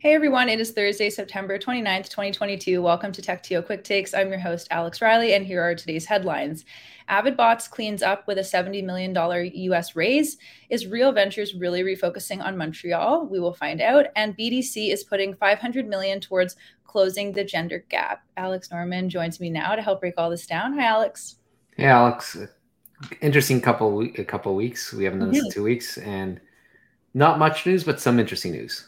Hey everyone, it is Thursday, September 29th, 2022. Welcome to TechTO Quick Takes. I'm your host, Alex Riley, and here are today's headlines. AvidBots cleans up with a $70 million US raise. Is Real Ventures really refocusing on Montreal? We will find out. And BDC is putting 500 million towards closing the gender gap. Alex Norman joins me now to help break all this down. Hi, Alex. Hey, Alex. Interesting couple a couple weeks. We haven't done this mm-hmm. in two weeks, and not much news, but some interesting news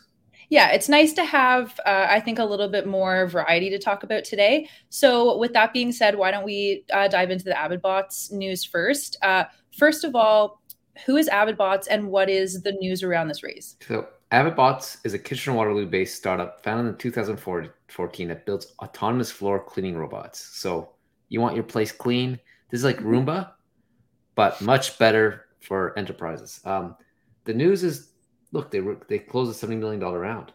yeah, it's nice to have, uh, I think, a little bit more variety to talk about today. So, with that being said, why don't we uh, dive into the AvidBots news first? Uh, first of all, who is AvidBots and what is the news around this raise? So, AvidBots is a Kitchener Waterloo based startup founded in 2014 that builds autonomous floor cleaning robots. So, you want your place clean? This is like Roomba, but much better for enterprises. Um, the news is look, they were they closed a seventy million dollar round,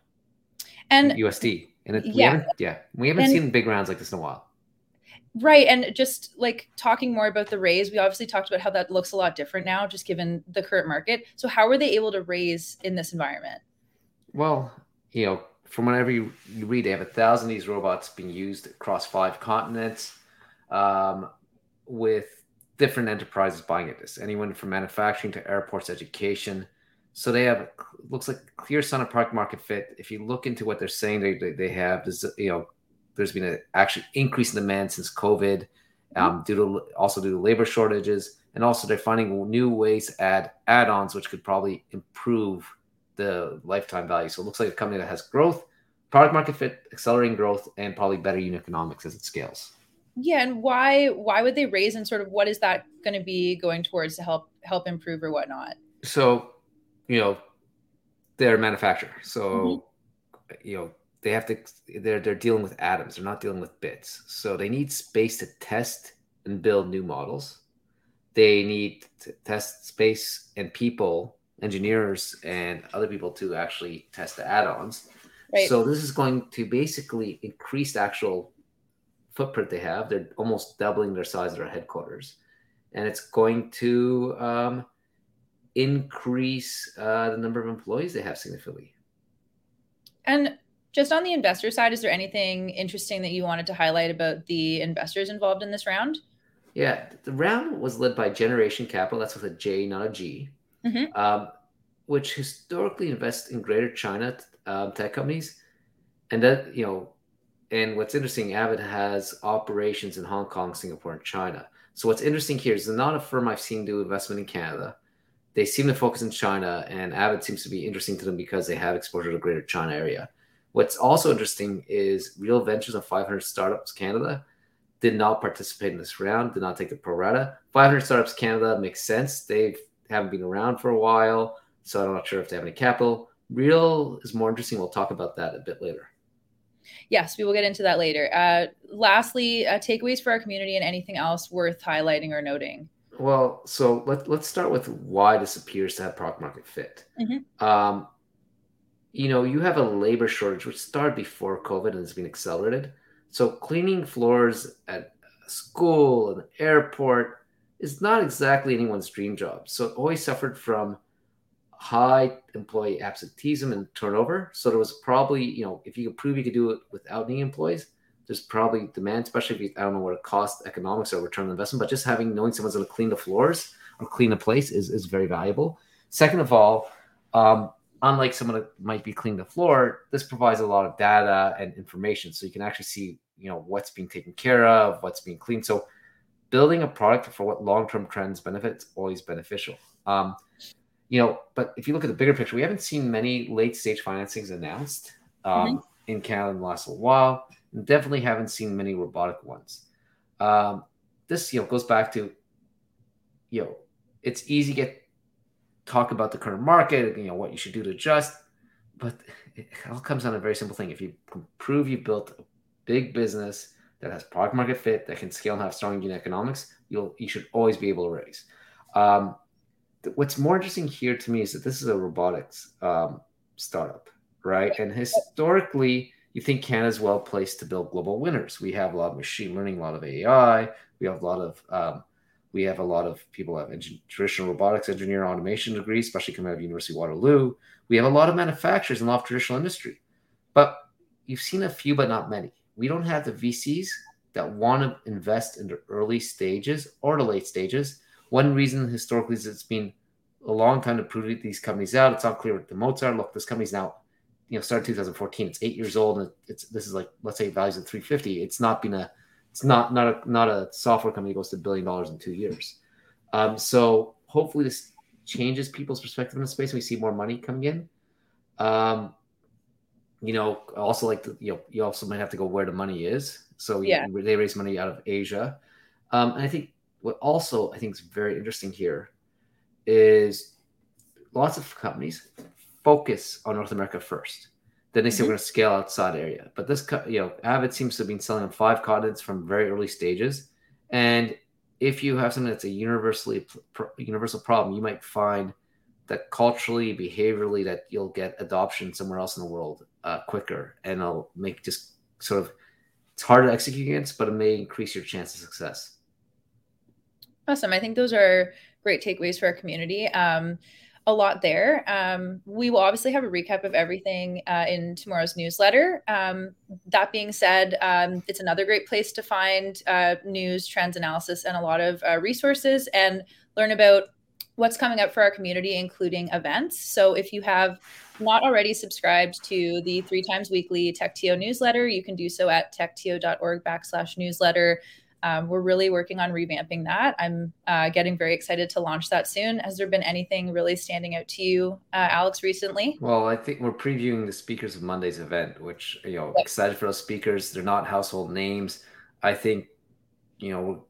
and USD, and it, yeah, we haven't, yeah, we haven't and, seen big rounds like this in a while. Right, and just like talking more about the raise, we obviously talked about how that looks a lot different now, just given the current market. So, how were they able to raise in this environment? Well, you know, from whenever you, you read, they have a thousand of these robots being used across five continents, um, with different enterprises buying at this. Anyone from manufacturing to airports, education. So they have looks like clear sign of product market fit. If you look into what they're saying, they they, they have this you know there's been an actually increase in demand since COVID, mm-hmm. um, due to also due to labor shortages, and also they're finding new ways to add add-ons which could probably improve the lifetime value. So it looks like a company that has growth, product market fit, accelerating growth, and probably better unit economics as it scales. Yeah, and why why would they raise and sort of what is that going to be going towards to help help improve or whatnot? So you know, they're a manufacturer. So, mm-hmm. you know, they have to they're they're dealing with atoms, they're not dealing with bits. So they need space to test and build new models. They need to test space and people, engineers and other people to actually test the add-ons. Right. So this is going to basically increase the actual footprint they have. They're almost doubling their size of their headquarters, and it's going to um, increase uh, the number of employees they have significantly. And just on the investor side, is there anything interesting that you wanted to highlight about the investors involved in this round? Yeah, the round was led by Jeneration Capital. That's with a J, not a G, mm-hmm. um, which historically invests in Greater China um, tech companies, and that you know, and what's interesting, Avid has operations in Hong Kong, Singapore, and China. So what's interesting here is not a firm I've seen do investment in Canada they seem to focus in China, and Avid seems to be interesting to them because they have exposure to greater China area. What's also interesting is Real Ventures of 500 Startups Canada did not participate in this round, did not take the pro rata. 500 Startups Canada makes sense. They haven't been around for a while, so I'm not sure if they have any capital. Real is more interesting. We'll talk about that a bit later. Yes, we will get into that later. Uh, lastly, uh, takeaways for our community and anything else worth highlighting or noting. Well, so let, let's start with why this appears to have product market fit. Mm-hmm. Um, you know, you have a labor shortage, which started before COVID and has been accelerated. So cleaning floors at a school, an airport, is not exactly anyone's dream job. So it always suffered from high employee absenteeism and turnover. So there was probably, you know, if you could prove you could do it without any employees, there's probably demand, especially if you, I don't know what it costs economics or return on investment, but just having knowing someone's going to clean the floors or clean a place is, is very valuable. Second of all, um, unlike someone that might be cleaning the floor, this provides a lot of data and information, so you can actually see you know what's being taken care of, what's being cleaned. So building a product for what long-term trends benefits always beneficial. Um, you know, but if you look at the bigger picture, we haven't seen many late-stage financings announced um, mm-hmm. in Canada in the last little while definitely haven't seen many robotic ones. Um, this you know goes back to you know it's easy to get talk about the current market, you know what you should do to adjust, but it all comes down to a very simple thing. If you prove you built a big business that has product market fit that can scale and have strong unit economics, you'll you should always be able to raise. Um, what's more interesting here to me is that this is a robotics um, startup, right? And historically, you think Canada's well placed to build global winners. We have a lot of machine learning, a lot of AI. We have a lot of um, we have a lot of people have engin- traditional robotics engineer automation degrees, especially coming out of University of Waterloo. We have a lot of manufacturers and a lot of traditional industry. but you've seen a few, but not many. We don't have the VCs that want to invest in the early stages or the late stages. One reason historically is it's been a long time to prove these companies out. It's not clear what the moats are. Look, this company's now, you know, started 2014. It's eight years old, and it's this is like let's say values at 350. It's not been a, it's not not a not a software company that goes to a billion dollars in two years. Um, so hopefully this changes people's perspective in the space. And we see more money coming in. Um, you know, also like the, you know, you also might have to go where the money is. So yeah. You, they raise money out of Asia. Um, and I think what also I think is very interesting here is lots of companies focus on North America first. Then they say mm-hmm. we're going to scale outside area. But this, you know, Avid seems to have been selling on five continents from very early stages. And if you have something that's a universally universal problem, you might find that culturally, behaviorally, that you'll get adoption somewhere else in the world uh, quicker, and it'll make just sort of it's hard to execute against, but it may increase your chance of success. Awesome. I think those are great takeaways for our community. Um, a lot there. Um, we will obviously have a recap of everything uh, in tomorrow's newsletter. Um, that being said, um, it's another great place to find uh, news, trends, analysis, and a lot of uh, resources and learn about what's coming up for our community, including events. So if you have not already subscribed to the three times weekly TechTO newsletter, you can do so at techto.org backslash newsletter. Um, we're really working on revamping that. I'm uh, getting very excited to launch that soon. Has there been anything really standing out to you, uh, Alex, recently? Well, I think we're previewing the speakers of Monday's event, which you know, excited for those speakers. They're not household names. I think, you know,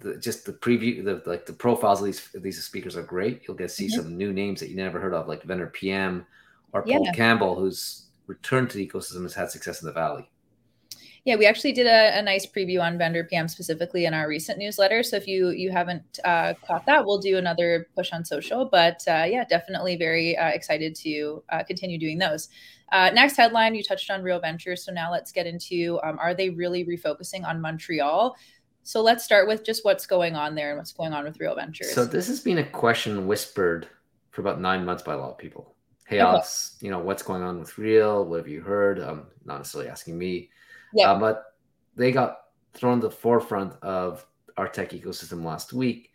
the, just the preview, the like the profiles of these these speakers are great. You'll get to see mm-hmm. some new names that you never heard of, like Vendor PM or Paul yeah. Campbell, who's returned to the ecosystem, has had success in the Valley. Yeah, we actually did a, a, nice preview on vendor PM specifically in our recent newsletter. So if you you haven't uh, caught that, we'll do another push on social. But uh, yeah, definitely very uh, excited to uh, continue doing those. Uh, next headline, you touched on Real Ventures. So now let's get into um, are they really refocusing on Montreal? So let's start with just what's going on there and what's going on with Real Ventures. So this has been a question whispered for about nine months by a lot of people. Hey, okay. Alex, you know what's going on with Real? What have you heard? Um, not necessarily asking me yeah. Uh, but they got thrown to the forefront of our tech ecosystem last week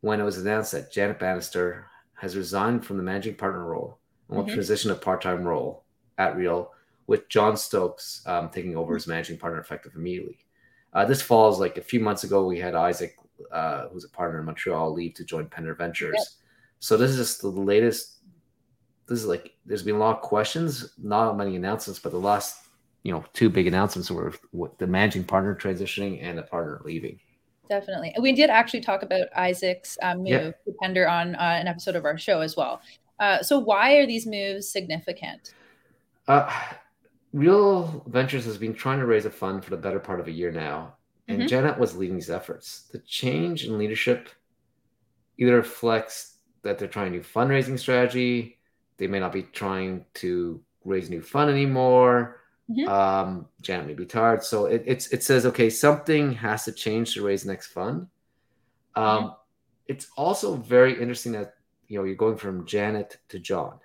when it was announced that Janet Bannister has resigned from the managing partner role and will mm-hmm. transition to part-time role at Real, with John Stokes um, taking over as managing partner effective immediately. Uh, this falls like a few months ago. We had Isaac, uh, who's a partner in Montreal, leave to join Pender Ventures. Yep. So this is just the latest. This is like there's been a lot of questions, not many announcements, but the last you know two big announcements were the managing partner transitioning and the partner leaving. Definitely, we did actually talk about Isaac's um, move yeah. to Pender on uh, an episode of our show as well. Uh, so, why are these moves significant? Uh, Real Ventures has been trying to raise a fund for the better part of a year now, and mm-hmm. Janet was leading these efforts. The change in leadership either reflects that they're trying a new fundraising strategy, they may not be trying to raise new fund anymore, Mm-hmm. Um, Janet may be tired, so it, it's it says okay, something has to change to raise next fund. Um, mm-hmm. It's also very interesting that you know you're going from Janet to John.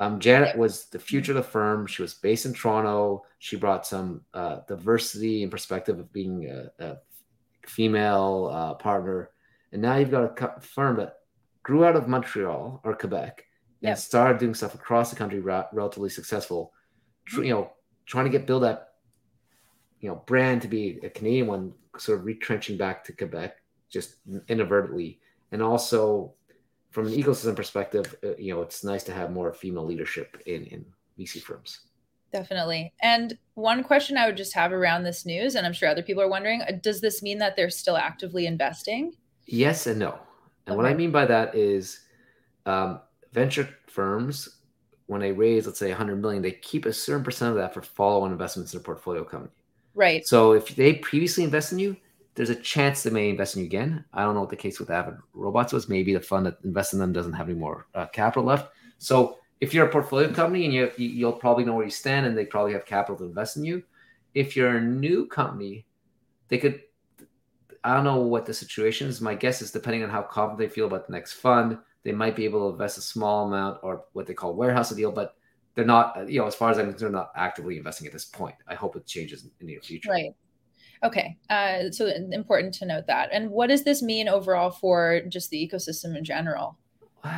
Um, Janet was the future of the firm. She was based in Toronto. She brought some uh, diversity and perspective of being a, a female uh, partner. And now you've got a firm that grew out of Montreal or Quebec and yep. started doing stuff across the country, ra- relatively successful. You know, trying to get build that you know brand to be a Canadian one, sort of retrenching back to Quebec just inadvertently, and also from an ecosystem perspective, uh, you know, it's nice to have more female leadership in in VC firms. Definitely. And one question I would just have around this news, and I'm sure other people are wondering, uh, does this mean that they're still actively investing? Yes and no. And okay. what I mean by that is um, venture firms when they raise, let's say 100 million, they keep a certain percent of that for follow-on investments in a portfolio company. Right. So if they previously invest in you, there's a chance they may invest in you again. I don't know what the case with Avid Robots was. Maybe the fund that invests in them doesn't have any more uh, capital left. So if you're a portfolio company and you you'll probably know where you stand, and they probably have capital to invest in you. If you're a new company, they could. I don't know what the situation is. My guess is depending on how confident they feel about the next fund, they might be able to invest a small amount or what they call warehouse a deal, but they're not, you know, as far as I'm concerned, not actively investing at this point. I hope it changes in the near future. Right. Okay. Uh, so important to note that. And what does this mean overall for just the ecosystem in general?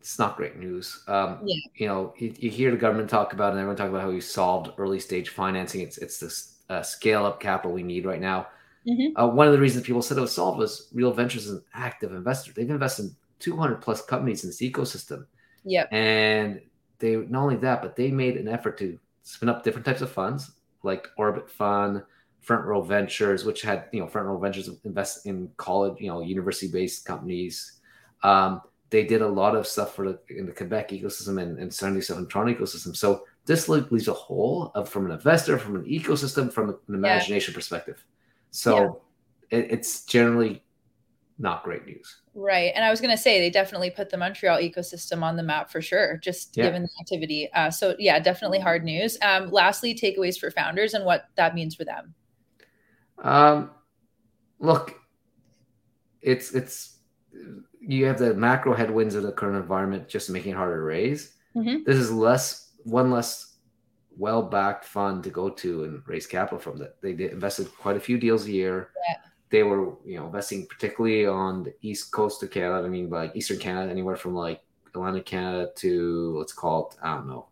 It's not great news. Um, yeah. You know, you, you, hear the government talk about, and everyone talk about how we solved early stage financing. It's it's this uh, scale up capital we need right now. Mm-hmm. Uh, one of the reasons people said it was solved was Real Ventures is an active investor. They've invested in 200 plus companies in this ecosystem. Yeah. And they not only that, but they made an effort to spin up different types of funds like Orbit Fund, Front Row Ventures, which had you know Front Row Ventures invest in college, you know, university based companies. Um, they did a lot of stuff for the in the Quebec ecosystem and, and 77 Toronto ecosystem. So this leaves a hole of from an investor, from an ecosystem, from an imagination yeah. perspective. So yeah. it, it's generally not great news. Right. And I was going to say they definitely put the Montreal ecosystem on the map for sure, just yeah. given the activity. Uh, so, yeah, definitely hard news. Um, lastly, takeaways for founders and what that means for them. Um, look, it's, it's, you have the macro headwinds of the current environment just making it harder to raise. Mm-hmm. This is less, one less well backed fund to go to and raise capital from that. They invested quite a few deals a year. Yeah they were you know investing particularly on the east coast of Canada. I mean, like Eastern Canada, anywhere from like Atlantic Canada to let's call it I don't know,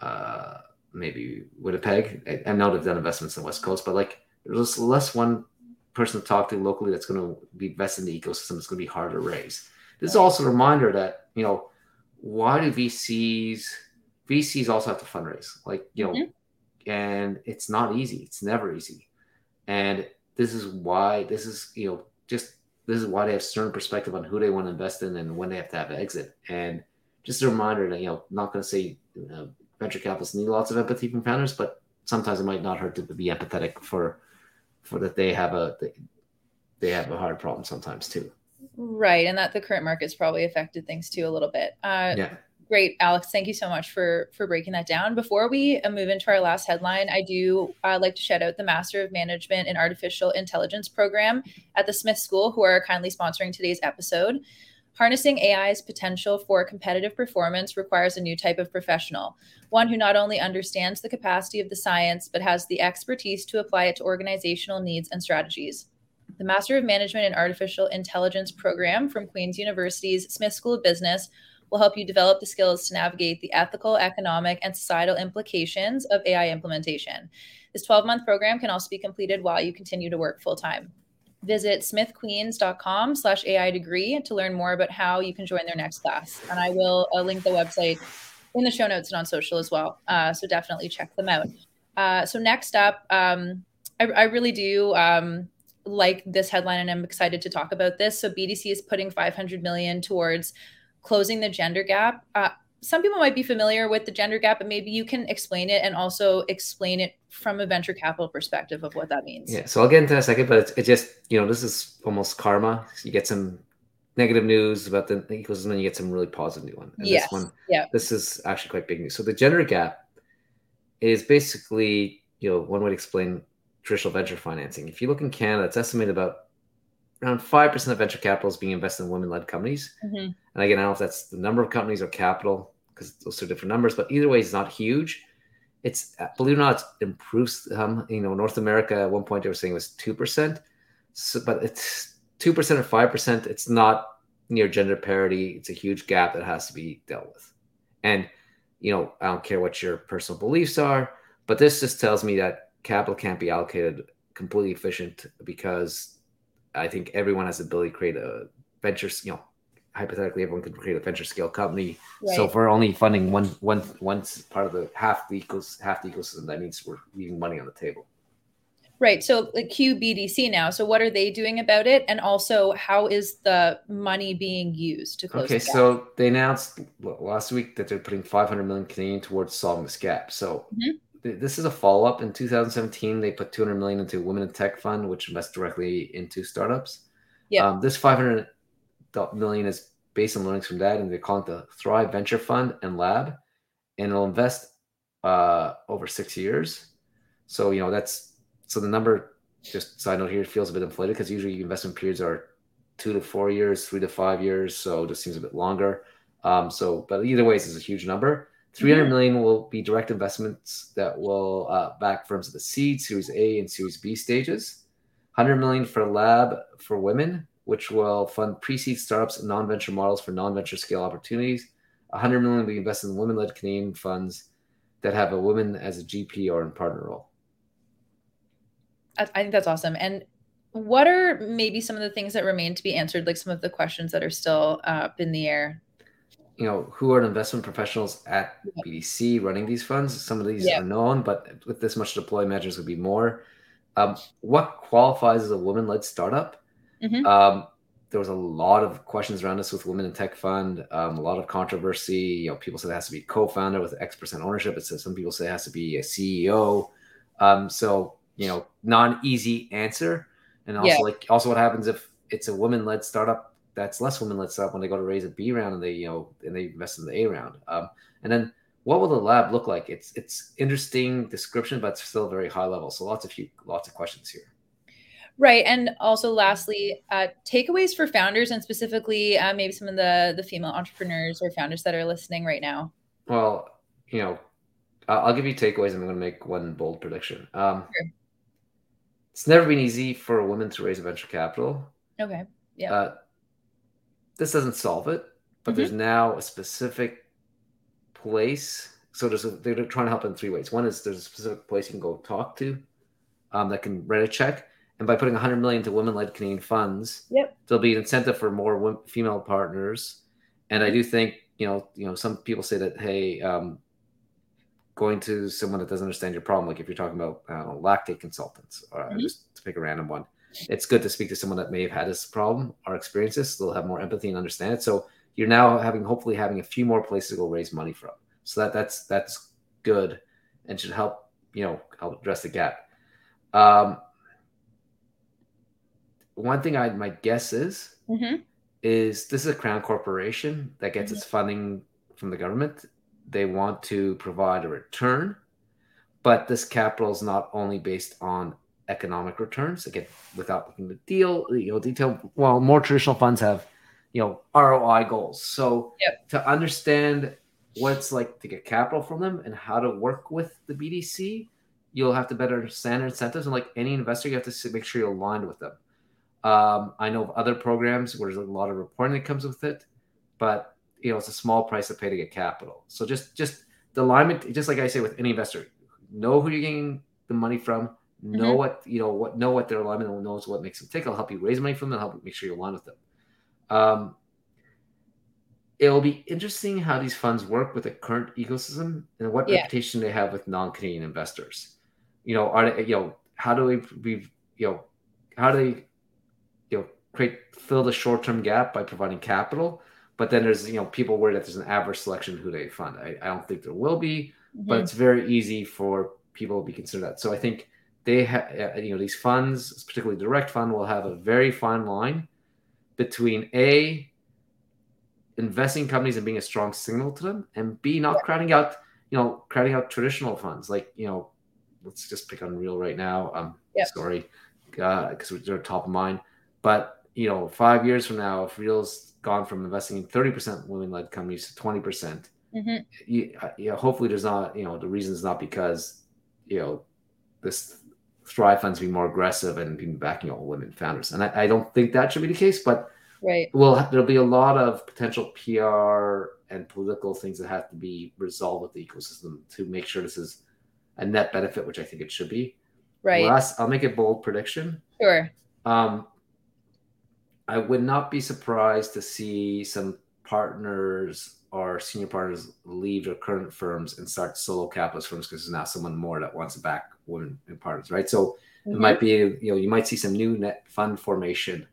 uh, maybe Winnipeg. I, I know they've done investments in the West Coast, but like there's less one person to talk to locally that's going to be invested in the ecosystem. It's going to be harder to raise. This is also a reminder that you know why do VCs VCs also have to fundraise like you know, mm-hmm. and it's not easy. It's never easy, and this is why this is you know just this is why they have certain perspective on who they want to invest in and when they have to have an exit. And just a reminder that you know, not going to say you know, venture capitalists need lots of empathy from founders, but sometimes it might not hurt to be empathetic for for that they have a they, they have a hard problem sometimes too. Right, and that the current market's probably affected things too a little bit. Uh, yeah. Great, Alex. Thank you so much for for breaking that down. Before we uh, move into our last headline, I do uh, like to shout out the Master of Management in Artificial Intelligence program at the Smith School, who are kindly sponsoring today's episode. Harnessing AI's potential for competitive performance requires a new type of professional, one who not only understands the capacity of the science, but has the expertise to apply it to organizational needs and strategies. The Master of Management in Artificial Intelligence program from Queen's University's Smith School of Business will help you develop the skills to navigate the ethical, economic, and societal implications of AI implementation. This 12 month program can also be completed while you continue to work full time. Visit smithqueens.com slash AI degree to learn more about how you can join their next class. And I will uh, link the website in the show notes and on social as well. Uh, so definitely check them out. Uh, so next up, um, I, I, really do um, like this headline and I'm excited to talk about this. So BDC is putting 500 million towards closing the gender gap. Uh, some people might be familiar with the gender gap, but maybe you can explain it and also explain it from a venture capital perspective of what that means. Yeah, so I'll get into that in a second, but it's, it just, you know, this is almost karma. You get some negative news about the ecosystem and you get some really positive one. And yes. this one, yeah. this is actually quite big news. So the gender gap is basically, you know, one way to explain traditional venture financing. If you look in Canada, it's estimated about around 5% of venture capital is being invested in women led companies. Mm-hmm. And again, I don't know if that's the number of companies or capital, because those are different numbers, but either way, it's not huge. It's, believe it or not, improves. Um, you know, North America at one point they were saying it was 2%. So, but it's 2% or 5%. It's not near gender parity. It's a huge gap that has to be dealt with. And, you know, I don't care what your personal beliefs are, but this just tells me that capital can't be allocated completely efficient because I think everyone has the ability to create a venture, you know, hypothetically everyone could create a venture scale company. Right. So if we're only funding one one one part of the half the ecos half the ecosystem, that means we're leaving money on the table. Right. So like QBDC now. So what are they doing about it? And also how is the money being used to close Okay, so they announced last week that they're putting 500 million Canadian towards solving this gap. So mm-hmm this is a follow up. In 2017, they put 200 million into Women in Tech Fund, which invests directly into startups. Yeah. Um, this 500 million is based on learnings from that, and they call it the Thrive Venture Fund and Lab, and it'll invest uh, over six years. So you know that's so the number. Just side note here, feels a bit inflated because usually investment periods are two to four years, three to five years. So it just seems a bit longer. Um, so, but either way, this is a huge number. 300 mm-hmm. million will be direct investments that will uh, back firms at the seed, Series A, and Series B stages. 100 million for lab for women, which will fund pre-seed startups and non-venture models for non-venture scale opportunities. 100 million will be invested in women-led Canadian funds that have a woman as a GP or in partner role. I think that's awesome. And what are maybe some of the things that remain to be answered, like some of the questions that are still uh, up in the air? You know, who are the investment professionals at yeah. BDC running these funds? Some of these yeah. are known, but with this much deploy measures would be more. Um, what qualifies as a women-led startup? Mm-hmm. Um, there was a lot of questions around this with Women in Tech Fund, um, a lot of controversy. You know, people say it has to be co-founder with X percent ownership. It says some people say it has to be a CEO. Um, so you know, non-easy answer. And also, yeah. like, also what happens if it's a woman led startup that's less women-led startup when they go to raise a B round and they, you know, and they invest in the A round. Um, and then what will the lab look like? It's it's interesting description, but it's still very high level. So lots of few lots of questions here. Right, and also lastly, uh, takeaways for founders and specifically uh, maybe some of the the female entrepreneurs or founders that are listening right now. Well, you know, I'll give you takeaways. I'm going to make one bold prediction. Um, sure. It's never been easy for a woman to raise a venture capital. Okay. Yeah. Uh, this doesn't solve it, but mm-hmm. there's now a specific place. So there's a, they're trying to help in three ways. One is there's a specific place you can go talk to um, that can write a check. And by putting 100 million to women-led Canadian funds, yep. there'll be an incentive for more female partners. And I do think, you know, you know, some people say that, hey, um, going to someone that doesn't understand your problem, like if you're talking about know, lactate consultants, or mm-hmm. just to pick a random one, it's good to speak to someone that may have had this problem or experiences. They'll have more empathy and understand it. So you're now having hopefully having a few more places to go raise money from. So that that's that's good and should help you know help address the gap. Um, one thing I my guess is mm-hmm. is this is a crown corporation that gets mm-hmm. its funding from the government. They want to provide a return, but this capital is not only based on economic returns. Again, without looking at the deal, you know, detail. Well, more traditional funds have you know ROI goals. So yep. to understand what it's like to get capital from them and how to work with the BDC, you'll have to better understand incentives. And like any investor, you have to make sure you're aligned with them. Um, I know of other programs where there's a lot of reporting that comes with it, but you know it's a small price to pay to get capital. So just just the alignment, just like I say with any investor, know who you're getting the money from, know mm-hmm. what you know what know what their alignment knows what makes them tick. I'll help you raise money from them, I'll help make sure you're aligned with them. Um, it'll be interesting how these funds work with the current ecosystem and what yeah. reputation they have with non-Canadian investors. You know, are they, you know how do we, we you know how do they you know create fill the short-term gap by providing capital? But then there's you know people worried that there's an adverse selection who they fund. I, I don't think there will be, mm-hmm. but it's very easy for people to be considered that. So I think they have uh, you know these funds, particularly direct fund, will have a very fine line between a investing companies and being a strong signal to them, and b not crowding out you know crowding out traditional funds like you know let's just pick Unreal right now. Um, yep. sorry, because uh, they're top of mind. But you know, five years from now, if Real's gone from investing in thirty percent women-led companies to twenty percent, mm-hmm. you, uh, you know, hopefully there's not you know the reason is not because you know this Thrive funds being more aggressive and being backing all women founders. And I, I, don't think that should be the case, but right. well, there'll be a lot of potential PR and political things that have to be resolved with the ecosystem to make sure this is a net benefit, which I think it should be. Right. Last, I'll make a bold prediction. Sure. Um, I would not be surprised to see some partners or senior partners leave their current firms and start solo capitalist firms because there's now someone more that wants to back women in partners, right? So mm-hmm. it might be, you know, you might see some new net fund formation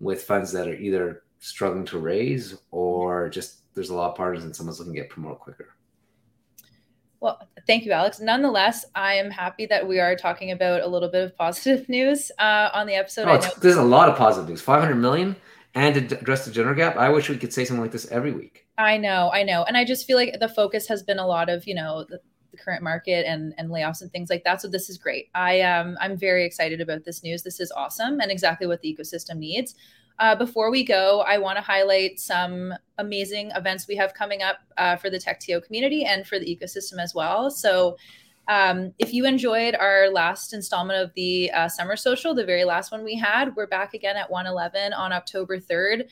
with funds that are either struggling to raise or just there's a lot of partners and someone's looking to get promoted quicker. Well, thank you, Alex. Nonetheless, I am happy that we are talking about a little bit of positive news uh, on the episode. Oh, there's a lot of positive news. 500 million and to address the gender gap. I wish we could say something like this every week. I know, I know. And I just feel like the focus has been a lot of, you know, the, the current market and, and layoffs and things like that. So this is great. I um I'm very excited about this news. This is awesome and exactly what the ecosystem needs. Uh, before we go, I want to highlight some amazing events we have coming up uh, for the TechTO community and for the ecosystem as well. So, um, if you enjoyed our last installment of the uh, summer social, the very last one we had, we're back again at 111 on October 3rd.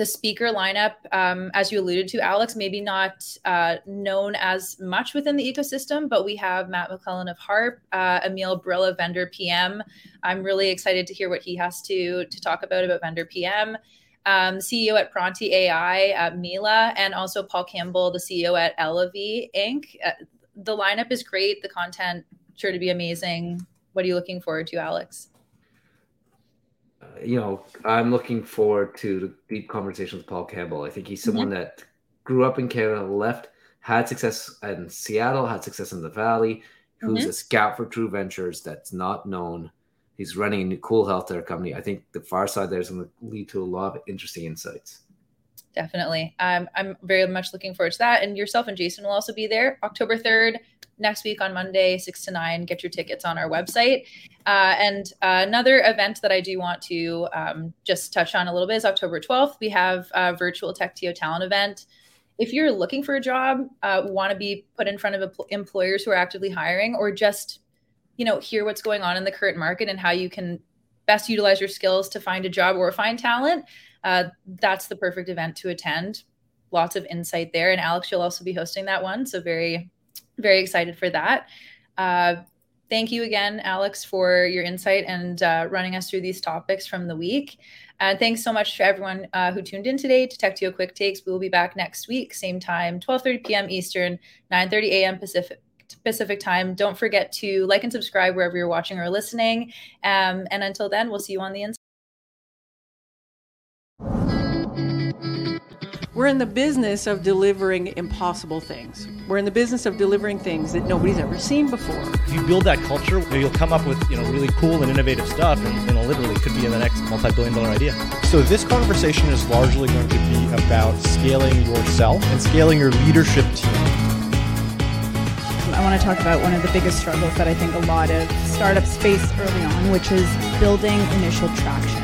The speaker lineup, um, as you alluded to, Alex, maybe not uh, known as much within the ecosystem, but we have Matt McClellan of Harp, uh, Emil Brilla, Vendor PM. I'm really excited to hear what he has to to talk about about Vendor PM. Um, CEO at Pronti AI, uh, Mila, and also Paul Campbell, the CEO at Elevi Inc. Uh, the lineup is great. The content sure to be amazing. What are you looking forward to, Alex? You know, I'm looking forward to the deep conversation with Paul Campbell. I think he's someone mm-hmm. that grew up in Canada, left, had success in Seattle, had success in the Valley, who's mm-hmm. a scout for True Ventures that's not known. He's running a cool healthcare company. I think the far side there is going to lead to a lot of interesting insights. Definitely. Um, I'm very much looking forward to that. And yourself and Jason will also be there October 3rd, next week on Monday, 6 to 9. Get your tickets on our website. Uh, and uh, another event that I do want to um, just touch on a little bit is October 12th. We have a virtual TechTO talent event. If you're looking for a job, uh, want to be put in front of employers who are actively hiring, or just you know hear what's going on in the current market and how you can best utilize your skills to find a job or find talent, uh, that's the perfect event to attend. Lots of insight there, and Alex, you'll also be hosting that one, so very very excited for that. Uh, thank you again, Alex, for your insight and uh, running us through these topics from the week. And thanks so much to everyone uh, who tuned in today to TechTO Quick Takes. We will be back next week, same time, 12:30 p.m. Eastern, 9:30 a.m. Pacific. Pacific time. Don't forget to like and subscribe wherever you're watching or listening. Um, and until then, we'll see you on the inside. We're in the business of delivering impossible things. We're in the business of delivering things that nobody's ever seen before. If you build that culture, you'll come up with you know really cool and innovative stuff, and you know literally could be in the next multi-billion-dollar idea. So this conversation is largely going to be about scaling yourself and scaling your leadership team. I want to talk about one of the biggest struggles that I think a lot of startups face early on, which is building initial traction